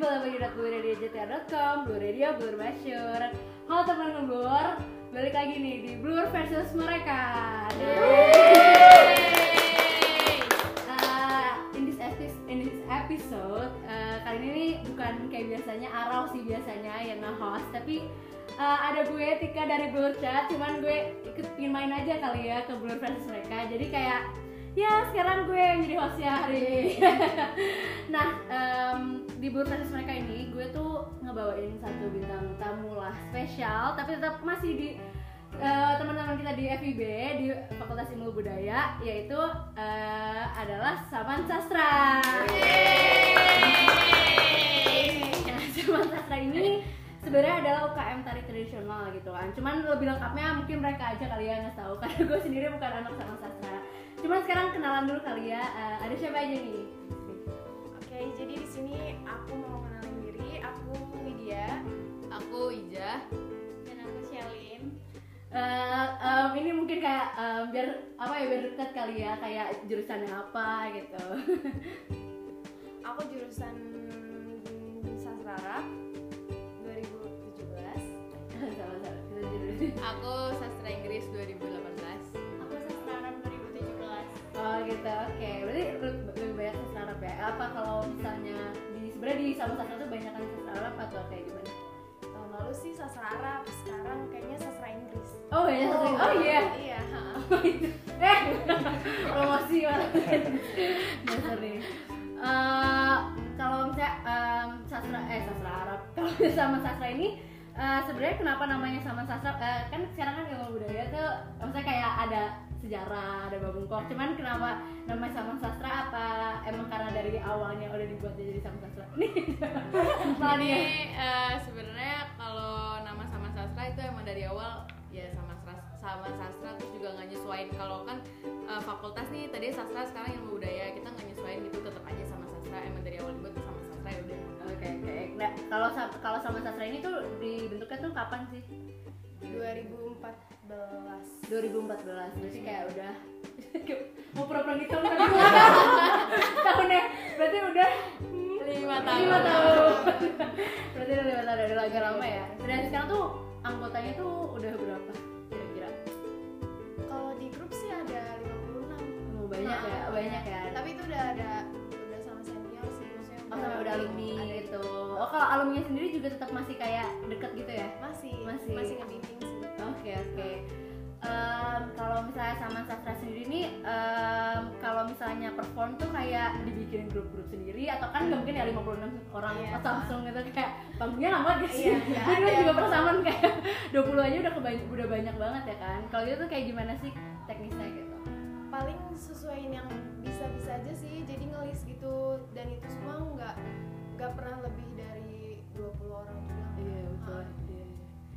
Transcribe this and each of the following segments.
www.blueradio.com, Blue Radio, Blur Masyur. Halo teman ngeblur, balik lagi nih di Blur versus mereka. Uh, in this episode, in this episode uh, kali ini nih bukan kayak biasanya Arau sih biasanya yang nge-host, tapi uh, ada gue Tika dari Blur Chat, cuman gue ikut pingin main aja kali ya ke Blur versus mereka. Jadi kayak ya sekarang gue yang jadi hostnya hari ini. nah em, di versus mereka ini gue tuh ngebawain satu bintang tamu lah spesial, tapi tetap masih di eh, teman-teman kita di FIB di Fakultas Ilmu Budaya yaitu eh, adalah Saman Sastra. Nah, Saman Sastra ini sebenarnya adalah UKM tari tradisional gitu kan. Cuman lebih lengkapnya mungkin mereka aja kali ya nggak tahu karena gue sendiri bukan anak Saman Sastra. Cuman sekarang kenalan dulu kali ya. Eh, ada siapa aja nih? Jadi di sini aku mau kenalin diri. Aku Widya. Aku Ija. Dan aku Shalin. Eh, em, ini mungkin kayak em, biar apa ya biar dekat kali ya kayak jurusannya apa gitu. Aku jurusan sastra Arab 2017. Sama-sama. Aku sastra Inggris 2018. Oh gitu, oke. Berarti lebih, banyak sastra Arab ya. Apa kalau misalnya di sebenarnya di sama sastra tuh banyak kan sastra Arab atau kayak gimana? Tahun lalu sih sastra Arab, sekarang kayaknya sastra Inggris. Oh iya, sastra. Oh iya. Iya. ha. eh promosi banget. Dasar nih. Eh, kalau misalnya em, sastra eh sastra Arab, kalau sama sastra ini eh, sebenarnya kenapa namanya sama sastra? Eh, kan sekarang kan ilmu budaya tuh maksudnya kayak ada sejarah, ada babungkok. Cuman kenapa namanya sama sastra apa emang karena dari awalnya udah dibuat jadi sama sastra? Nih. Ini dia. eh, sebenarnya kalau nama sama sastra itu emang dari awal ya sama sastra, sama sastra terus juga nggak nyesuain kalau kan eh, fakultas nih tadi sastra sekarang ilmu budaya kita nggak nyesuain gitu tetap aja sama sastra emang dari awal dibuat sama sastra ya udah Oke oke. Nah, kalau kalau sama sastra ini tuh dibentuknya tuh kapan sih? 2014. 2014 berarti kayak udah mau pura-pura gitu kan tahunnya. Berarti udah lima lima tahun. berarti udah lima tahun. Udah agak lama ya. Dan sekarang tuh anggotanya tuh udah berapa kira-kira? Kalau di grup sih ada 56. mau banyak ya Nah, banyak ya. Tapi itu udah ada udah sama senior sih maksudnya. oh udah alumni gitu. Oh kalau alumni sendiri juga tetap masih kayak deket gitu perform tuh kayak dibikin grup-grup sendiri atau kan nggak mungkin ya 56 orang Iya. atau langsung gitu kayak panggungnya lama gak sih? Iya, nggak Gue dulu ada. juga pernah sama kayak 20 aja udah kebany- udah banyak banget ya kan. Kalau gitu tuh kayak gimana sih teknisnya gitu? paling sesuaiin yang bisa-bisa aja sih jadi ngelis gitu dan itu semua nggak nggak pernah lebih dari 20 orang juga Iya betul. Ah. Iya.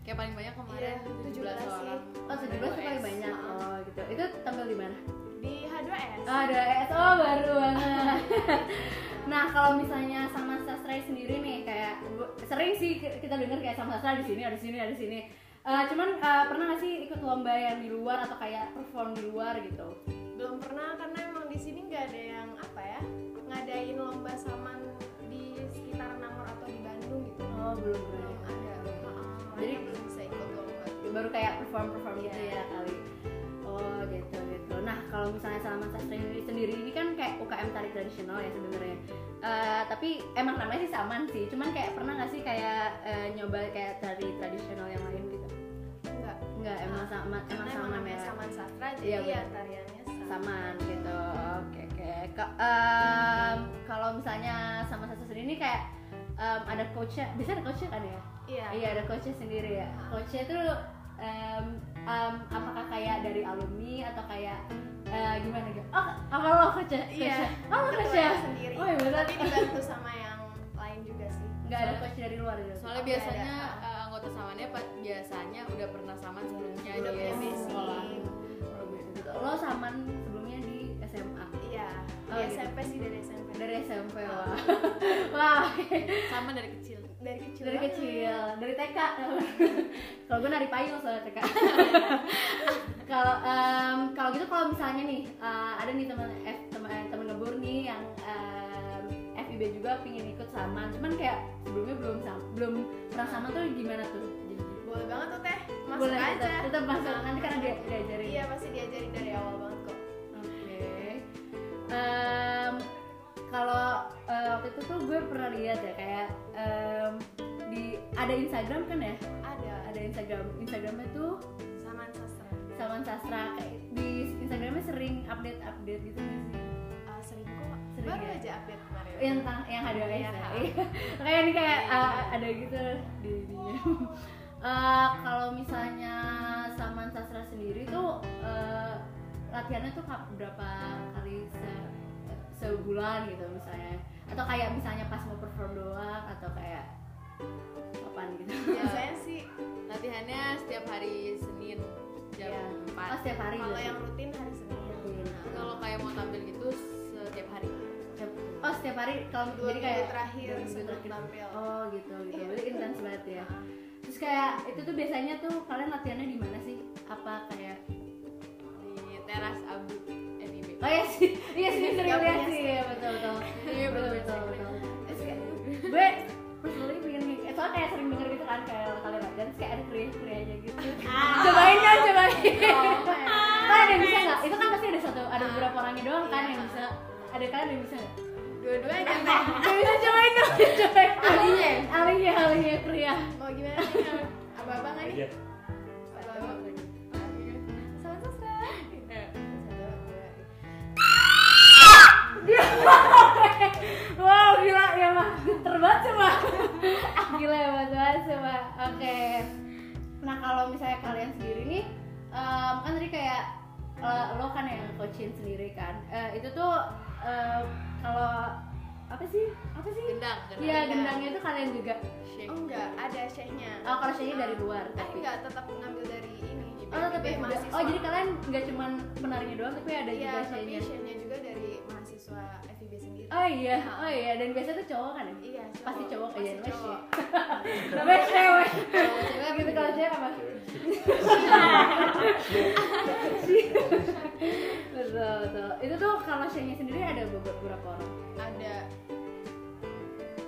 kayak paling banyak kemarin Iya, 17 17 sih. orang Oh 17 tuh paling banyak. Oh gitu. Itu tampil di mana? Di H2S Oh, ada SO baru banget. nah, kalau misalnya sama sastra sendiri nih kayak sering sih ki- kita dengar kayak sama sastra di sini, ada di sini, ada di sini. Eh, cuman eh, pernah gak sih ikut lomba yang di luar atau kayak perform di luar gitu? belum pernah karena emang di sini nggak ada yang apa ya ngadain lomba saman di sekitar Namor atau di Bandung gitu Oh, belum belum pernah. ada Jadi Jadi- belum bisa ikut lomba Baru kayak perform perform gitu Iya. ya kali. Oh gitu gitu. Nah kalau misalnya sama sastra sendiri, sendiri ini kan kayak UKM tari tradisional ya sebenarnya. Eh, tapi emang namanya sih saman sih. Cuman kayak pernah nggak sih kayak eh, nyoba kayak tari tradisional yang lain gitu? enggak Enggak, emang sama karena emang sama ya. saman sastra Iya, jadi ya benar. tariannya sama saman gitu oke oke em, kalau misalnya sama satu sendiri ini kayak em, ada coachnya bisa ada coachnya kan ya iya iya ada coachnya sendiri ya coachnya tuh em, em, apakah kayak dari alumni atau kayak eh, gimana gitu? Oh apa lo coachnya Iya, oh lo coachnya sendiri. Oh iya tapi dibantu sama yang lain juga sih. Nggak ada coach dari luar gitu soalnya Oke, biasanya ada. eh, anggota samannya pa- biasanya udah pernah saman sebelumnya udah di punya basic. Lo saman sebelumnya di SMA iya. Oh, di gitu. SMP sih dari SMP dari SMP wah. Wah. Sama dari kecil dari kecil. Dari kecil. Dari TK kalau gue nari payung soalnya TK kalau em, kalau gitu kalau misalnya nih eh, ada nih teman F teman teman ngebur nih yang em, FIB juga pingin ikut saman. Cuman kayak sebelumnya belum sam- belum pernah sama tuh gimana tuh? Boleh banget tuh teh. Masuk boleh aja. tetap, tetap masuk nanti kan dia diajarin. Iya pasti diajarin dari awal banget kok. Oke. Em, kalau eh, waktu itu tuh gue pernah lihat ya kayak em, di ada Instagram kan ya? ada Ada Instagram. Instagramnya tuh saman sastra Saman Sastra. Kayak di Instagramnya sering update update gitu nggak sih? Sering kok Sering baru ya? aja update kemarin Yang tentang yang ada Iya. kayak ini kayak eh, ada gitu di dinya. Eh, kalau misalnya Saman Sastra sendiri tuh eh, latihannya tuh berapa kali se- sebulan gitu misalnya. Atau kayak misalnya pas mau perform doang atau kayak kapan gitu. Biasanya sih latihannya setiap hari Senin jam Iya. 4 oh setiap hari kalau yang rutin hari senin. Rutin. kalau kayak mau tampil gitu setiap hari. Setiap- oh setiap hari kalau dua jadi kayak terakhir dua sebelum tampil. Oh gitu gitu. Iya. berarti intens banget ya. Terus kayak itu tuh biasanya tuh kalian latihannya di mana sih? Apa kayak di teras abu oh iya sih. Iya sih sering Yang lihat sih. ya betul betul. Iya, betul betul, betul kayak gue personally pengen nih- eh, soalnya kayak sering denger gitu kan kayak kalian terus kayak ada kriya krianya gitu. Cobain kan cobain. Kan ada yang bisa nggak? Itu kan pasti ada satu ada beberapa orangnya doang kan yang bisa. Ada kalian yang bisa nggak? Dua-duanya teh Gak bisa cobain dong cobain. Ahlinya? ahlinya ahlinya kriya. Mau gimana nih abang-abang aja oke. Nah kalau misalnya kalian sendiri nih em, kan tadi kayak eh, lo kan yang coachin sendiri kan. Eh, itu tuh em, kalau apa sih? Apa sih? Gendang iya gendangnya itu kalian juga? Shake. oh enggak ada share-nya oh kalau share dari luar eh tapi. enggak tetap ngambil dari ini oh tapi juga oh jadi kalian nggak cuman penarinya doang tapi ada iya juga tapi share-nya share-nya juga dari mahasiswa FIB sendiri. Oh iya oh iya dan biasanya tuh cowok kan ya? Iya pasti cowok pasti aja namanya cowok. Shay. namanya cewek. Cewek gitu kalau cewek apa betul betul. Itu tuh kalau Shaynya sendiri ada beberapa orang? Ada.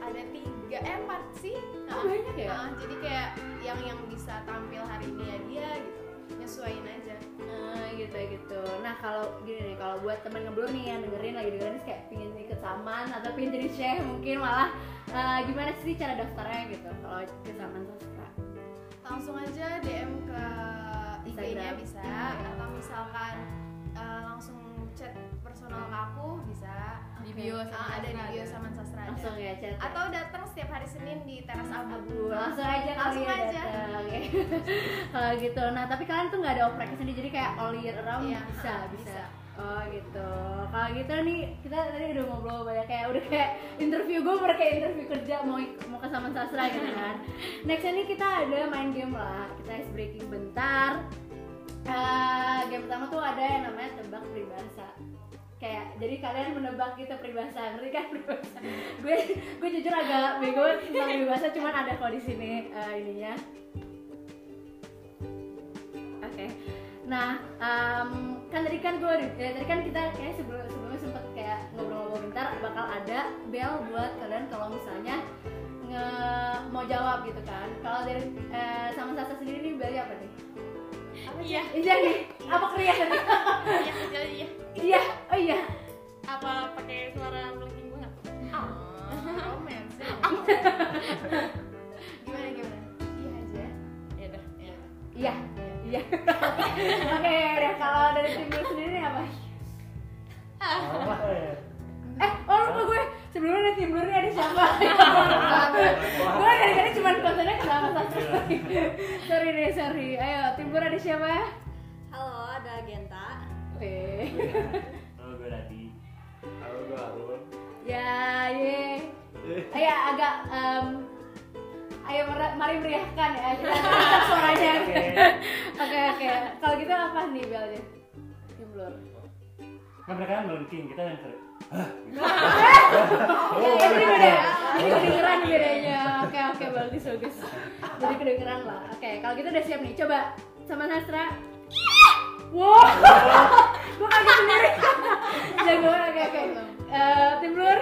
Ada tiga eh empat sih. Oh, Nah, banyak ya? Nah, jadi kayak yang yang bisa tampil hari ini ya dia gitu. Nyesuaiin aja. Nah, gitu gitu. Nah kalau gini nih, kalau buat temen ngeblur nih yang dengerin lagi dengerin kayak pingin ikut saman atau pingin jadi chef mungkin malah eh, gimana sih cara daftarnya gitu kalau ke saman sastra? langsung aja DM ke IG-nya bisa atau misalkan eh, langsung chat personal ke aku bisa di bio Ah, sama ada di Sastra bio sama sastra. Langsung ya chat. atau datang setiap hari Senin di teras abu Abu, langsung aja kali Langsung ya aja. datang. Oke. kalau gitu. Nah tapi kalian tuh nggak ada oprek sendiri jadi kayak all year around Iya, bisa, ah, bisa bisa. Oh gitu. Kalau gitu nih kita tadi udah ngobrol banyak kayak udah kayak interview gue udah kayak interview kerja mau mau ke Saman Sastra gitu kan. Nextnya nih kita ada main game lah. Kita ice breaking bentar. Eh, game pertama tuh ada yang namanya tebak peribahasa. Kayak jadi kalian menebak gitu peribahasa, ngerti kan peribahasa? gue gue jujur agak bego tentang peribahasa, cuman ada kok di sini eh, ininya. Oke. Nah, em, kan tadi kan gue ya, tadi kan kita kayak sebelum sebelumnya sempet kayak ngobrol-ngobrol bentar bakal ada bel buat kalian kalau misalnya nge mau jawab gitu kan. Kalau dari eh, sama Sasa sendiri nih belnya apa nih? apa Iya. Iya nih. Apa kriya? Iya, iya. Iya. Oh iya. Apa pakai suara melengking banget? romance ya. gimana gimana iya aja Ya udah. Ya. Iya. Iya. Oke, udah kalau dari tim lu sendiri apa? Ya? Eh, oh lupa gue sebelumnya dari tim lu nih ada siapa? gue dari tadi cuma kontennya ke sama satu. sorry deh, sorry. Ayo, tim lu ada siapa? Halo, ada Genta. Oke. Halo gue Radi. Halo gue Arun. Ya, ye. Ayo agak em, ayo mari meriahkan ya kita suaranya. Oke. Oke, oke. Kalau gitu apa nih belnya? Tim Blur. Kan mereka kan melengking, kita yang keren. Oh, ini beda. Ini kedengeran bedanya. Oke, oke, bagus, bagus. Jadi kedengeran lah. Oke, kalau gitu udah siap nih. Coba sama Nastra. Wow, gue kaget sendiri. Jago, oke, oke. Eh, tim Blur.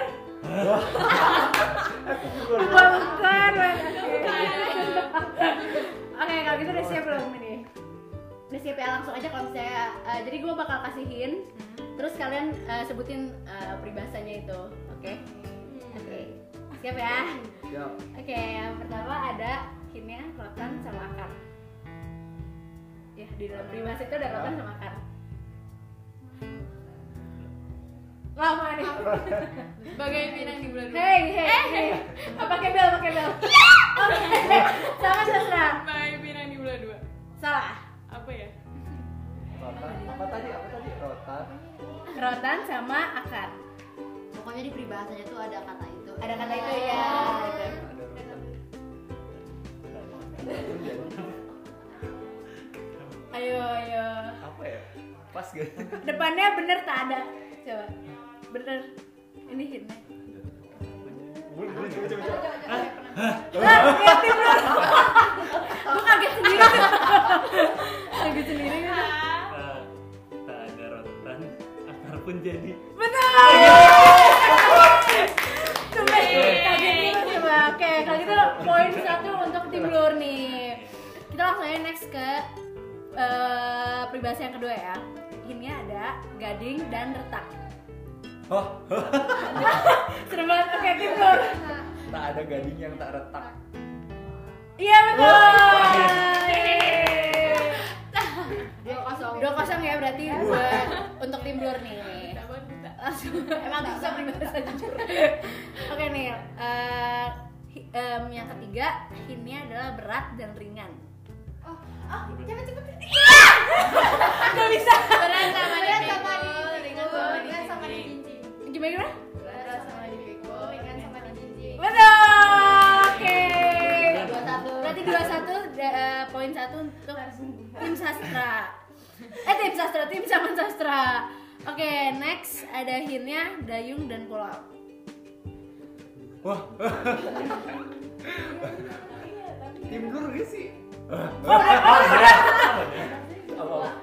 bukan oke oke kalau gitu udah siap belum ini? Udah siap ya langsung aja kalau misalnya eh, jadi gue bakal kasihin. Terus kalian eh, sebutin eh, peribahasanya itu oke? Oke. Siap ya? Siap. oke yang pertama ada hintnya rotan sama akar ya di dalam peribahasa itu ada rotan sama akar lama nih Sebagai pinang di bulan dua. Hei, hei, hei. Oh, pakai bel, pakai bel. Oke, sama sastra. Sebagai pinang di bulan dua. Salah. Apa ya? Rotan. Apa tadi? Apa tadi? Rotan. Rotan sama akar. Pokoknya di peribahasanya tuh ada kata itu. Ada kata itu ya. gitu. Ada rotan. Ayo, ayo. Apa ya? Pas gak? Depannya bener tak ada. Coba. Bener. Ini hintnya. Bun, bun, coba, coba, coba. Ah, ngerti bro. Gue kaget sendiri. kaget sendiri. kan. Tak ada rotan akar pun jadi Benar. Coba kaget gitu coba. Oke, kalau gitu poin satu untuk tim Blur nih. Kita langsung aja next ke eh, peribahasa yang kedua ya. Ini ada gading dan retak. Oh, Serem banget. Tim Blur. tak ada gading yang tak retak. Iya betul. Dua kosong. Dua kosong ya berarti buat untuk tim Blur nih. Langsung emang bisa peribahasa jujur oke nih eh, hi- em, yang ketiga hintnya adalah berat dan ringan Oh, oh, cepet cepet. nggak bisa Berat sama Berat di sama di ringan sama sama gimana gimana Berat sama di pikul, ringan sama di jinjing. betul oke Dua satu. berarti dua satu eh, poin satu untuk tim sastra eh tim sastra tim zaman sastra oke next ada hintnya dayung dan pulau Wah. Tim gak sih? Oh udah oh, udah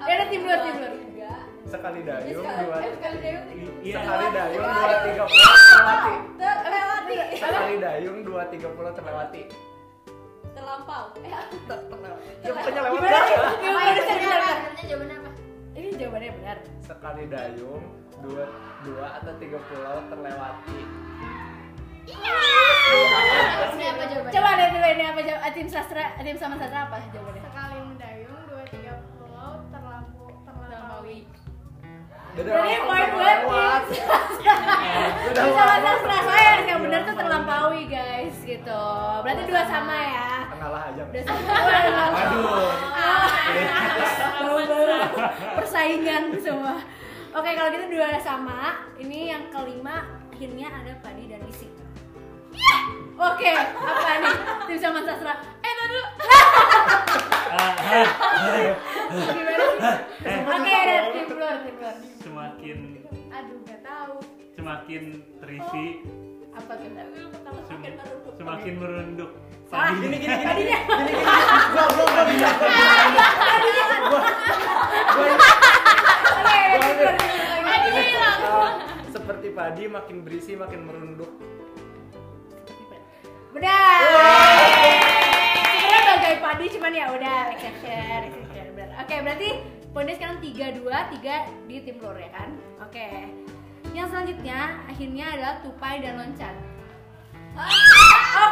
ya udah tim Blur tim Blur Sekali dayung, dua iya Sekali dayung, dua tiga puluh terlewati. terlewati Sekali dayung, dua tiga puluh terlewati. Terlampau. Eh, Ter- terlewati. Ya pokoknya lewat gimana gimana jawabannya apa? ini jawabannya benar Sekali dayung, dua dua atau tiga pulau terlewati. Jawabannya? Coba lihat dulu ini apa jawab tim sastra, tim sama sastra apa jawabannya? Sekali mendayung, dua tiga pulau terlampu terlampaui. Jadi poin buat tim sama sastra saya yang benar tuh terlampaui guys gitu. Berarti dua sama ya. Ngalah aja. Udah sama. Aduh persaingan semua. Oke kalau gitu dua sama. Ini yang kelima hintnya ada padi dan isi. Oke, apa nih? Tim sama sastra. Eh, dulu. Gimana sih? Oke, ada tim blur, tim blur. semakin Aduh, gak tahu. semakin terisi Apa tuh? sem- semakin merunduk Salah. Padi. Gini gini gini. Gini gini. Gua gua gua bisa. Gua gua Oke, seperti padi makin berisi makin merunduk. Benar. Sebenarnya bagai padi cuman ya udah exception, exception. Benar. Oke, berarti poinnya sekarang 3 2 3 di tim lur ya kan? Oke. Yang selanjutnya akhirnya adalah tupai dan loncat.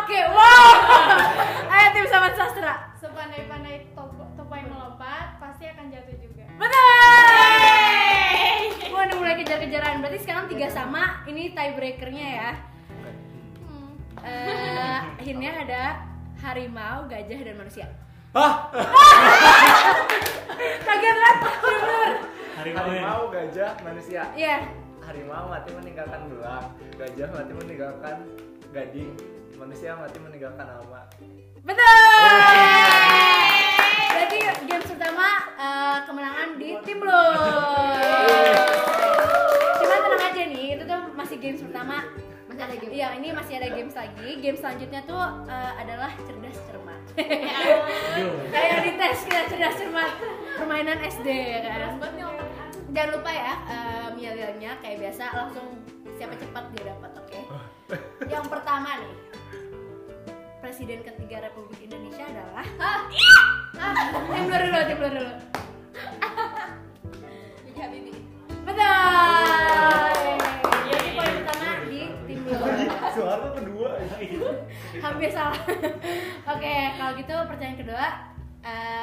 Oke, wow. Ayo tim sama sastra. Sepandai-pandai topai melompat, pasti akan jatuh juga. Betul. Wah, udah mulai kejar-kejaran. Berarti sekarang tiga sama. Ini tiebreakernya ya. Eh, akhirnya ada harimau, gajah dan manusia. Hah? Kaget? Bener. harimau ya Harimau, gajah, manusia. Iya. Harimau mati meninggalkan belang, gajah mati meninggalkan gading, manusia mati meninggalkan alma. Betul. Berarti games pertama eh, kemenangan di tim lo. Cuma tenang aja nih, itu tuh masih games pertama. Masih ada game. Iya, ini masih ada games lagi. Game selanjutnya tuh eh, adalah cerdas cermat. Kayak di tes kita cerdas cermat permainan SD ya kan. Jangan lupa ya yel-yelnya kayak biasa langsung siapa cepat dia dapat, oke? Yang pertama nih, presiden ketiga Republik Indonesia adalah tim blur dulu tim blur dulu B.J. Habibie. betul jadi poin pertama di tim blur Soeharto kedua. Hampir salah. Oke kalau gitu pertanyaan kedua eh,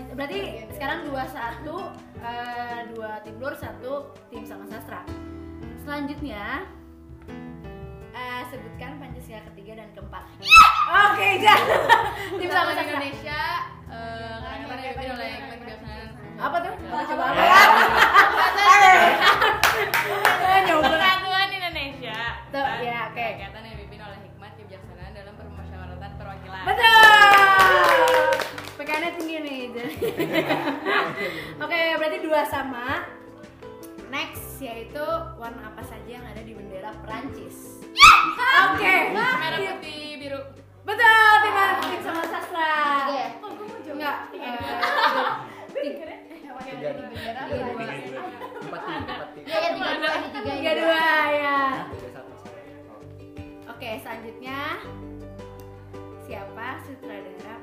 selanjutnya berarti sekarang dua satu eh, dua tim blur satu tim sama sastra. Selanjutnya eh, sebutkan pancasila ketiga dan keempat. Oke jangan tim sama sastra. Indonesia oleh Kebijaksanaan apa tuh? Coba apa nih jadi. Oke berarti dua sama. Next yaitu warna apa saja yang ada di bendera Perancis? Oke. Merah putih biru. Betul tim tim sama sastra. Tiga ya? enggak. Eh, tiga. Tiga di bendera Tiga, empat tiga empat tiga. Tiga dua. Ya. Oke selanjutnya. Siapa sutradara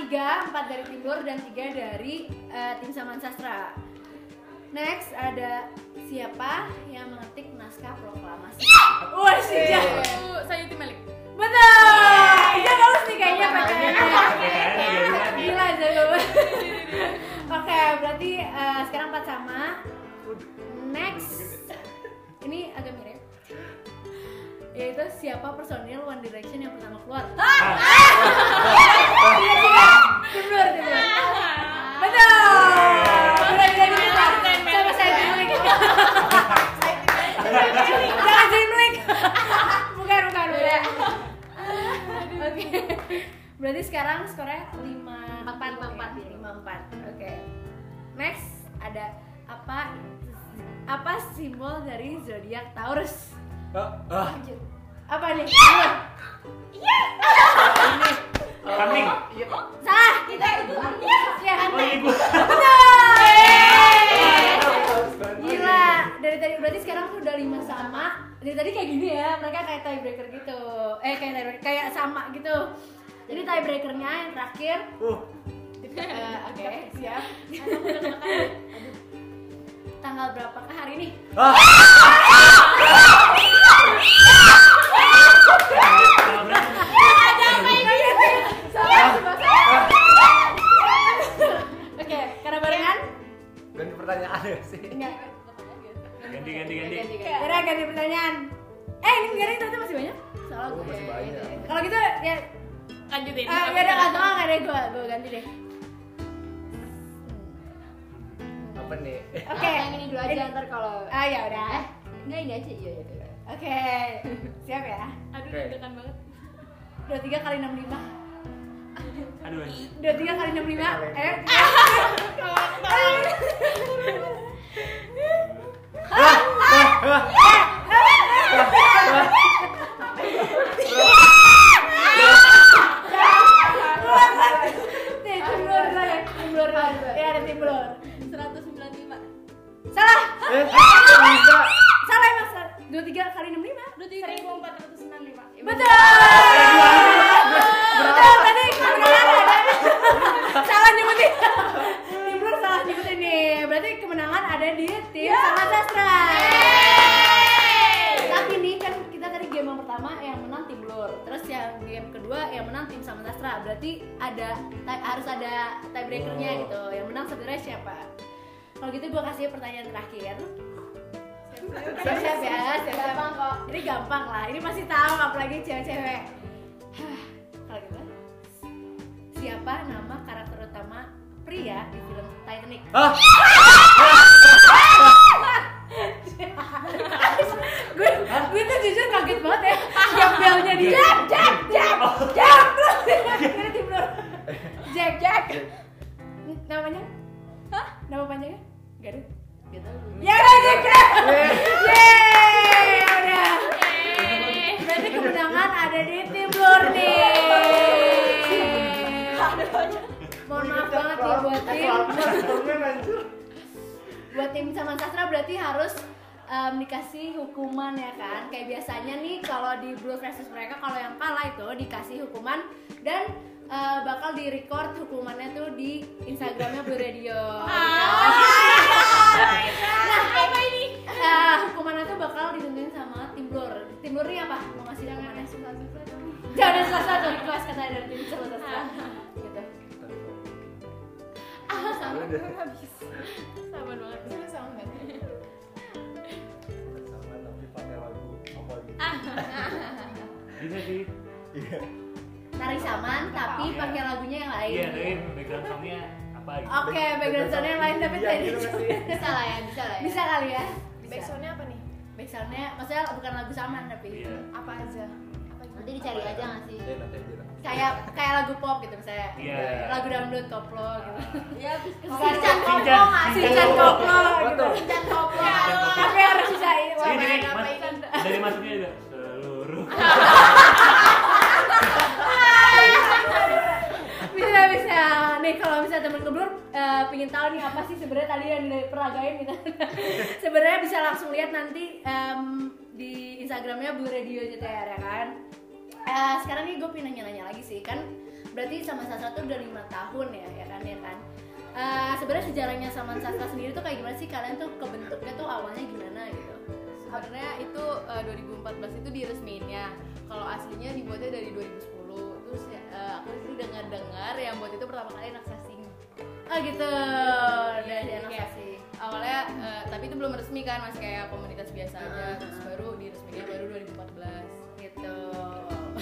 tiga, empat dari tim Blur dan tiga dari eh, tim Saman Sastra. Next ada siapa yang mengetik naskah proklamasi? Wah, sih Itu Sayuti Malik Betul. Iya bagus nih kayaknya PKN. PKN, Gila jago. Oke, berarti eh, sekarang empat sama. Next, ini agak mirip. Yaitu siapa personil One Direction yang pertama keluar? Iya. Betul. Udah udah dibuka. Sama saya. Jangan. Bukan, bukan, bukan. Oke. Berarti sekarang skornya 5 Empat, lima, empat, ya. 5 4. Oke. Next ada apa apa simbol dari zodiak Taurus? ah ah Apa nih? Kambing. iya Salah. Kita itu. Ibu. Betul. Gila. Dari tadi berarti sekarang tuh udah 5 sama. Dari tadi kayak gini ya. Mereka kayak tiebreaker gitu. Eh kayak tiebreaker kayak sama gitu. Jadi tiebreakernya yang terakhir uh Eh, Oke, siap. Tanggal berapakah hari ini? ah pertanyaan ya sih Enggak. Ganti ganti ganti. Kira ganti pertanyaan. Eh, ini enggak itu masih banyak? Soalnya Oh, gue. masih banyak. Kalau gitu ya lanjutin Ah, ya udah nggak nggak deh gue gue ganti deh. apa nih Oke. yang ini dulu aja ntar kalau Ah ya udah. eh enggak ini aja iya iya iya. Oke. Siap ya. aduh deg-degan banget Dua tiga kali enam lima. Aduh. Dua tiga kali enam lima. Eh. Ya. Ya blur. 195 Salah. eh bisa Salah emang salah. Dua tiga kali enam lima. seribu empat ratus enam lima. Betul yang game kedua yang menang tim sama sastra. Berarti ada harus ada tiebreakernya Oh. gitu. Yang menang sebenarnya siapa? Kalau gitu gue kasih pertanyaan terakhir. Siap-siap ya, siap-siap. gampang kok Ini gampang lah, ini pasti tahu apalagi cewek-cewek. Hah, Kalau gitu, siapa nama karakter utama pria di film Titanic? ah gue, gue tuh jujur kaget banget ya. Jam belnya dia. Jack, Jack, Jack, Jack. Ini tim blur. Jack, Jack. Namanya? Hah? Nama panjangnya? Gak ada. gitu Ya udah. Yeay, udah. Berarti kemenangan ada di tim blur nih. Mohon maaf banget nih buat tim. Buat tim sama sastra berarti harus em, dikasih hukuman ya kan. Kayak biasanya nih kalau di blur versus mereka kalau yang kalah itu dikasih hukuman dan eh, bakal di record hukumannya tuh di Instagramnya Blue Radio. nah, apa ini? hukumannya tuh bakal ditentuin sama tim blur. Tim blur ini apa? Mau ngasih hukumannya? Jangan susah tuh kelas kata dari tim sama sastra. Gitu. Udah. sabar banget Sama sama nggak? Bisa sih. iya Tari saman tapi Iya. pakai lagunya yang lain. Iya, tapi background songnya apa gitu. Oke, background sound yang lain tapi Iya, tadi gitu nggak sih? bisa lah ya bisa lah ya bisa kali ya? Backsoundnya apa nih? Backsoundnya maksudnya bukan lagu saman tapi Iya. Apa aja? Apa aja? nanti dicari aja nggak sih Ya, nanti aja. Kayak kayak lagu pop gitu misalnya. Iya. Lagu dangdut koplo gitu. ya Sinchan koplo nggak? Sinchan koplo gitu. Betul. Sinchan koplo Tapi harus bisa ini. Dari, masuknya juga seluruh. bisa bisa nih kalau misalnya temen keblur eh, pingin tahu nih apa sih sebenarnya tadi yang diperagain gitu sebenarnya bisa langsung lihat nanti em, di instagramnya Blue Radio JTR ya kan Eh, sekarang nih gue pengen nanya-nanya lagi sih kan berarti sama Sastra tuh udah lima tahun ya ya kan ya kan? Eh, sebenarnya sejarahnya sama Sastra sendiri tuh kayak gimana sih? Kalian tuh kebentuknya tuh awalnya gimana gitu? Sebenarnya itu eh, 2014 itu diresmiinnya kalau aslinya dibuatnya dari 2010 terus ya, eh, aku sih dengar-dengar yang buat itu pertama kali anak sasing oh gitu. Dari jadi anak kayak sih awalnya eh, tapi itu belum resmi kan masih kayak komunitas biasa aja. Terus baru diresminya baru 2014 gitu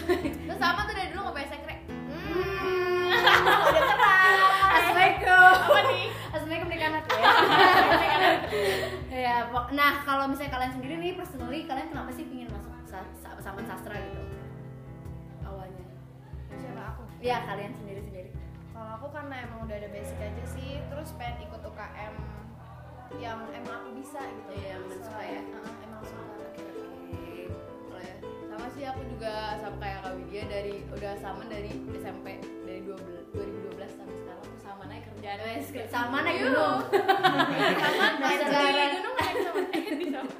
terus sama tuh dari dulu nggak punya sekre Assalamualaikum. Apa nih? Assalamualaikum nih anak ya. ya, nah kalau misalnya kalian sendiri nih personally kalian kenapa sih pingin masuk sa- sa- sama sastra gitu? Awalnya. Siapa aku? Ya kalian sendiri sendiri. Kalau aku karena emang udah ada basic aja sih, terus pengen ikut UKM yang emang aku bisa gitu. Iya, yang suka ya. Heeh, emang suka. Sih aku juga sama kayak Kak Widya dari udah sama dari SMP dari 12, 2012 sampai sekarang tuh sama naik kerjaan Sama naik gunung. sama naik gunung naik sama sama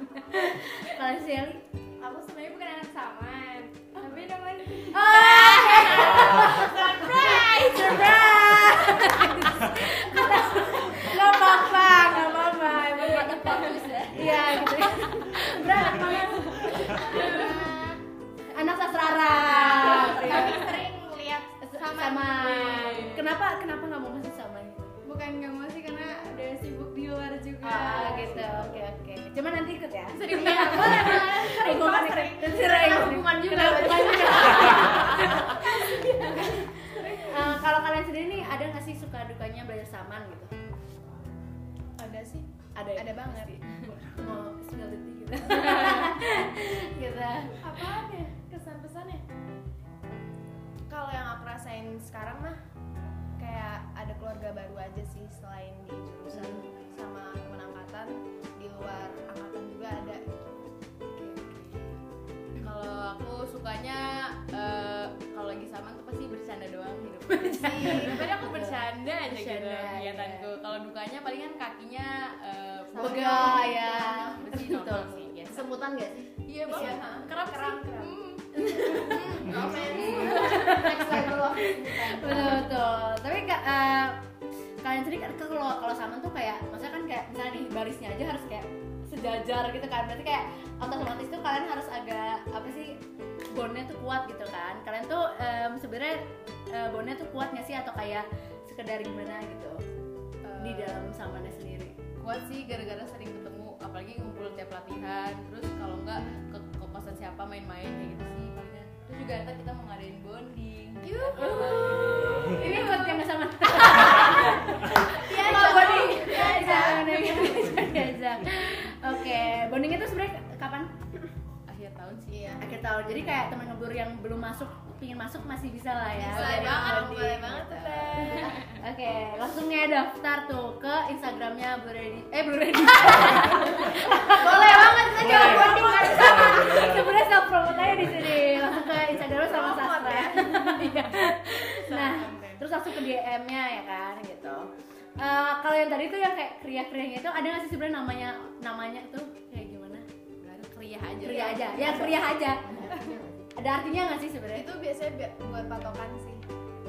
Kalian sih aku sebenarnya bukan anak saman tapi namanya Oh, surprise, surprise. Gak apa-apa, gak apa-apa. Emang bagus ya Iya gitu. Berat banget. Anak sastra tapi sering lihat sama, sama. Kenapa kenapa nggak mau masuk sama gitu? bukan nggak mau sih karena udah sibuk di luar juga. Ah gitu, oke oke. Cuma nanti ikut ya. sering ya boleh boleh sering Ego banget sering. sering Sering. Kena hukuman juga. Kena hukuman juga. suka dukanya belajar saman gitu? Ada sih. Ada ya? Ada banget. Mau spill detik gitu. Gitu. Apaan ya kesan pesannya kalau yang aku rasain sekarang mah kayak ada keluarga baru aja sih selain di jurusan sama teman angkatan di luar angkatan juga ada Kalau aku sukanya eh, kalau lagi sama tuh pasti bercanda doang hidup. Daripada aku bercanda aja gitu Bercanda, kegiatanku. Kalau dukanya palingan kakinya eh, Begah, ya. Betul. semutan gak sih Iya banget. Iya. Kerap Kerap, sih. kerap. Hmm. Next level of betul betul tapi kak eh, kalian sendiri kan kalau kalau sama tuh kayak maksudnya kan kayak misalnya nih barisnya aja harus kayak sejajar gitu kan. Berarti kayak otomatis tuh kalian harus agak apa sih bondnya tuh kuat gitu kan. Kalian tuh em, sebenarnya eh, bondnya tuh kuat nggak sih? Atau kayak sekedar gimana gitu di dalam samanya sendiri? kuat sih gara-gara sering ketemu apalagi ngumpul tiap latihan. Terus kalau enggak ke, siapa main-main kayak gitu sih palingan terus juga ntar kita mau ngadain bonding. Ini buat yang sama. Iya, Oh, bonding. Iya, Diajak, bonding. Diajak. oke bonding itu sebenarnya kapan? Akhir tahun sih. Iya akhir tahun. Jadi kayak teman ngebur yang belum masuk pingin masuk masih bisa lah ya boleh Jadi banget boleh banget tuh Teh. Oke, langsung ya daftar tuh ke Instagramnya Blue Ready. Eh Blue Ready. Boleh banget kita jangan bonding sama. Sebenarnya self promote aja di sini. Langsung ke Instagram sama Promote Sastra. ya. Iya. nah, terus langsung ke DM-nya ya kan gitu. Eh, kalau yang tadi tuh yang kayak kriya-kriyanya itu ada nggak sih sebenarnya namanya namanya tuh kayak gimana? Kriah aja Kriya aja. Ya kriya aja. Ada artinya nggak sih sebenarnya? itu biasanya bi- buat patokan sih.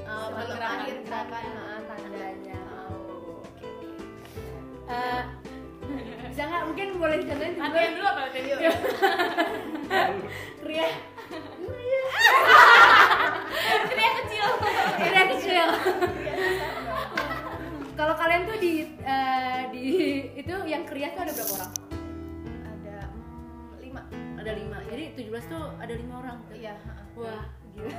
Oh, Sebelum patokan. gerakan. Nah, tanda tandanya. oh, oke oke. Eh, bisa nggak? Mungkin boleh dicontohin juga. Latihan dulu apa latihan? Dulu Ria kriah kecil. Ria kecil. Kalau kalian tuh di eh, di itu yang kriya tuh ada berapa orang? Ada mm, lima. Ada lima 17 tuh ada lima orang tuh. iya wah gila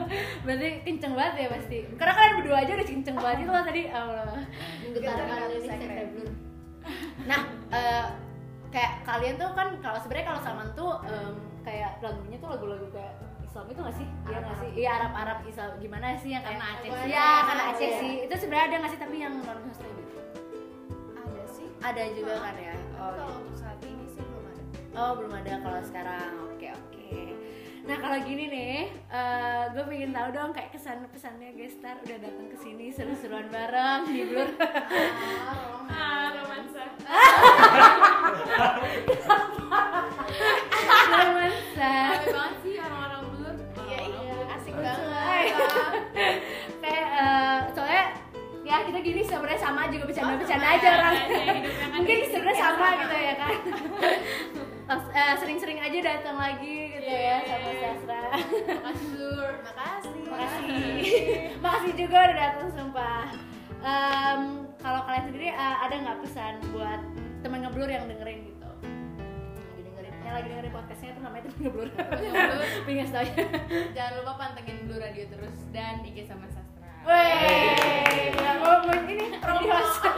berarti kenceng banget ya pasti karena kalian berdua aja udah kenceng banget itu lah tadi Allah ini nah eh, kayak kalian tuh kan kalau sebenarnya kalau saman tuh em, kayak lagunya tuh lagu-lagu kayak Islam itu nggak sih? Iya nggak sih? Iya Arab Arab Islam gimana sih yang Karena Aceh Iya sih. karena Aceh Iya. sih. Itu sebenarnya ada nggak sih tapi yang non muslim gitu? ada sih Ada juga kan ya. Oh, kalau gitu. untuk saat ini sih oh belum ada kalau sekarang. Oke oke. Nah kalau gini nih, gue pengen tahu dong kayak kesan pesannya Gestar udah datang ke sini seru-seruan bareng di Blur. Ah, romansa. Romansa. Banget sih orang-orang blur iya iya asik banget kayak eh, soalnya ya kita gini sebenarnya sama juga bercanda-bercanda aja orang mungkin sebenarnya sama Sama. gitu ya kan eh, sering-sering aja datang lagi gitu ya Iya, sama iya. Sastra. Makasih blur makasih. Makasih. Makasih juga udah datang sumpah. Em, kalau kalian sendiri eh, ada nggak pesan buat teman ngeblur yang dengerin gitu? Lagi dengerin yang lagi dengerin podcastnya itu namanya teman ngeblur. Ngeblur. pengen tahu ya jangan lupa pantengin blur radio terus dan IG sama sastra. Wey, mau mau ini promosi.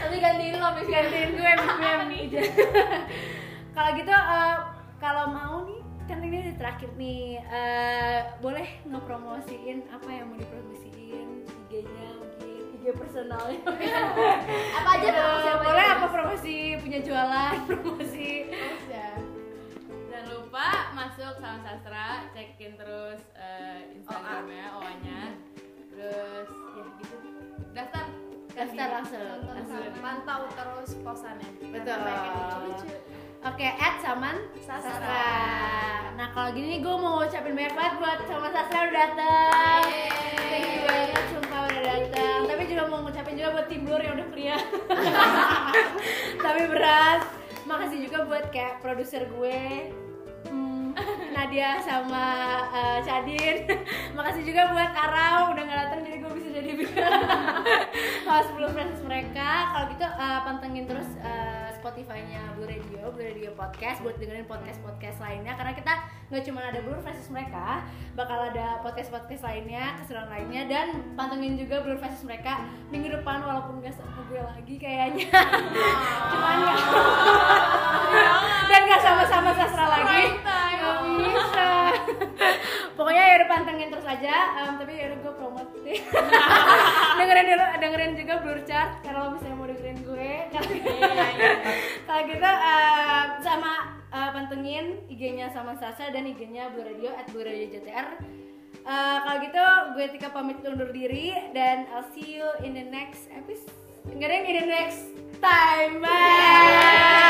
tapi gantiin lo Gantiin gue, gue Kalau gitu, eh, kalau mau nih, kan ini udah terakhir nih, eh, boleh ngepromosiin apa yang mau dipromosiin, IG-nya mungkin, IG personalnya. apa aja Gitu. promosi apa boleh apa promosi? Punya jualan, promosi. ya jangan lupa masuk sama sastra cekin terus eh, instagramnya oanya terus ya gitu. Daftar. Daftar langsung. Pantau terus posannya. Betul. Lucu-lucu Oke, add Saman Sastra. Sastra. Nah kalau gini nih gue mau ngucapin banyak banget buat Saman Sastra udah datang. Thank you banget, sumpah udah datang. Tapi juga mau ngucapin juga buat tim Blur yang udah pria. Tapi berat. Makasih juga buat kayak produser gue. Hmm, Nadia sama eh, Cadin. Makasih juga buat Arau udah nggak datang jadi gue bisa jadi host belum proses mereka. Kalau gitu eh, pantengin terus eh, Spotify-nya Blue Radio, Blue Radio Podcast buat dengerin podcast-podcast lainnya karena kita nggak cuma ada Blue versus mereka, bakal ada podcast-podcast lainnya, keseruan lainnya dan pantengin juga Blue versus mereka minggu depan walaupun gak sama gue lagi kayaknya. Cuman nggak dan gak sama-sama sastra lagi. Gak bisa. Pokoknya ya udah pantengin terus aja, em, tapi ya udah gue promote deh. dengerin dulu, dengerin juga Blur Chart misalnya mau dengerin gue. Kalau gitu em, sama eh, pantengin IG-nya sama Sasa dan IG-nya Blur Radio at Blur Radio JTR. Eh, kalau gitu gue Tika pamit undur diri dan I'll see you in the next episode. Enggak in the next time. Bye.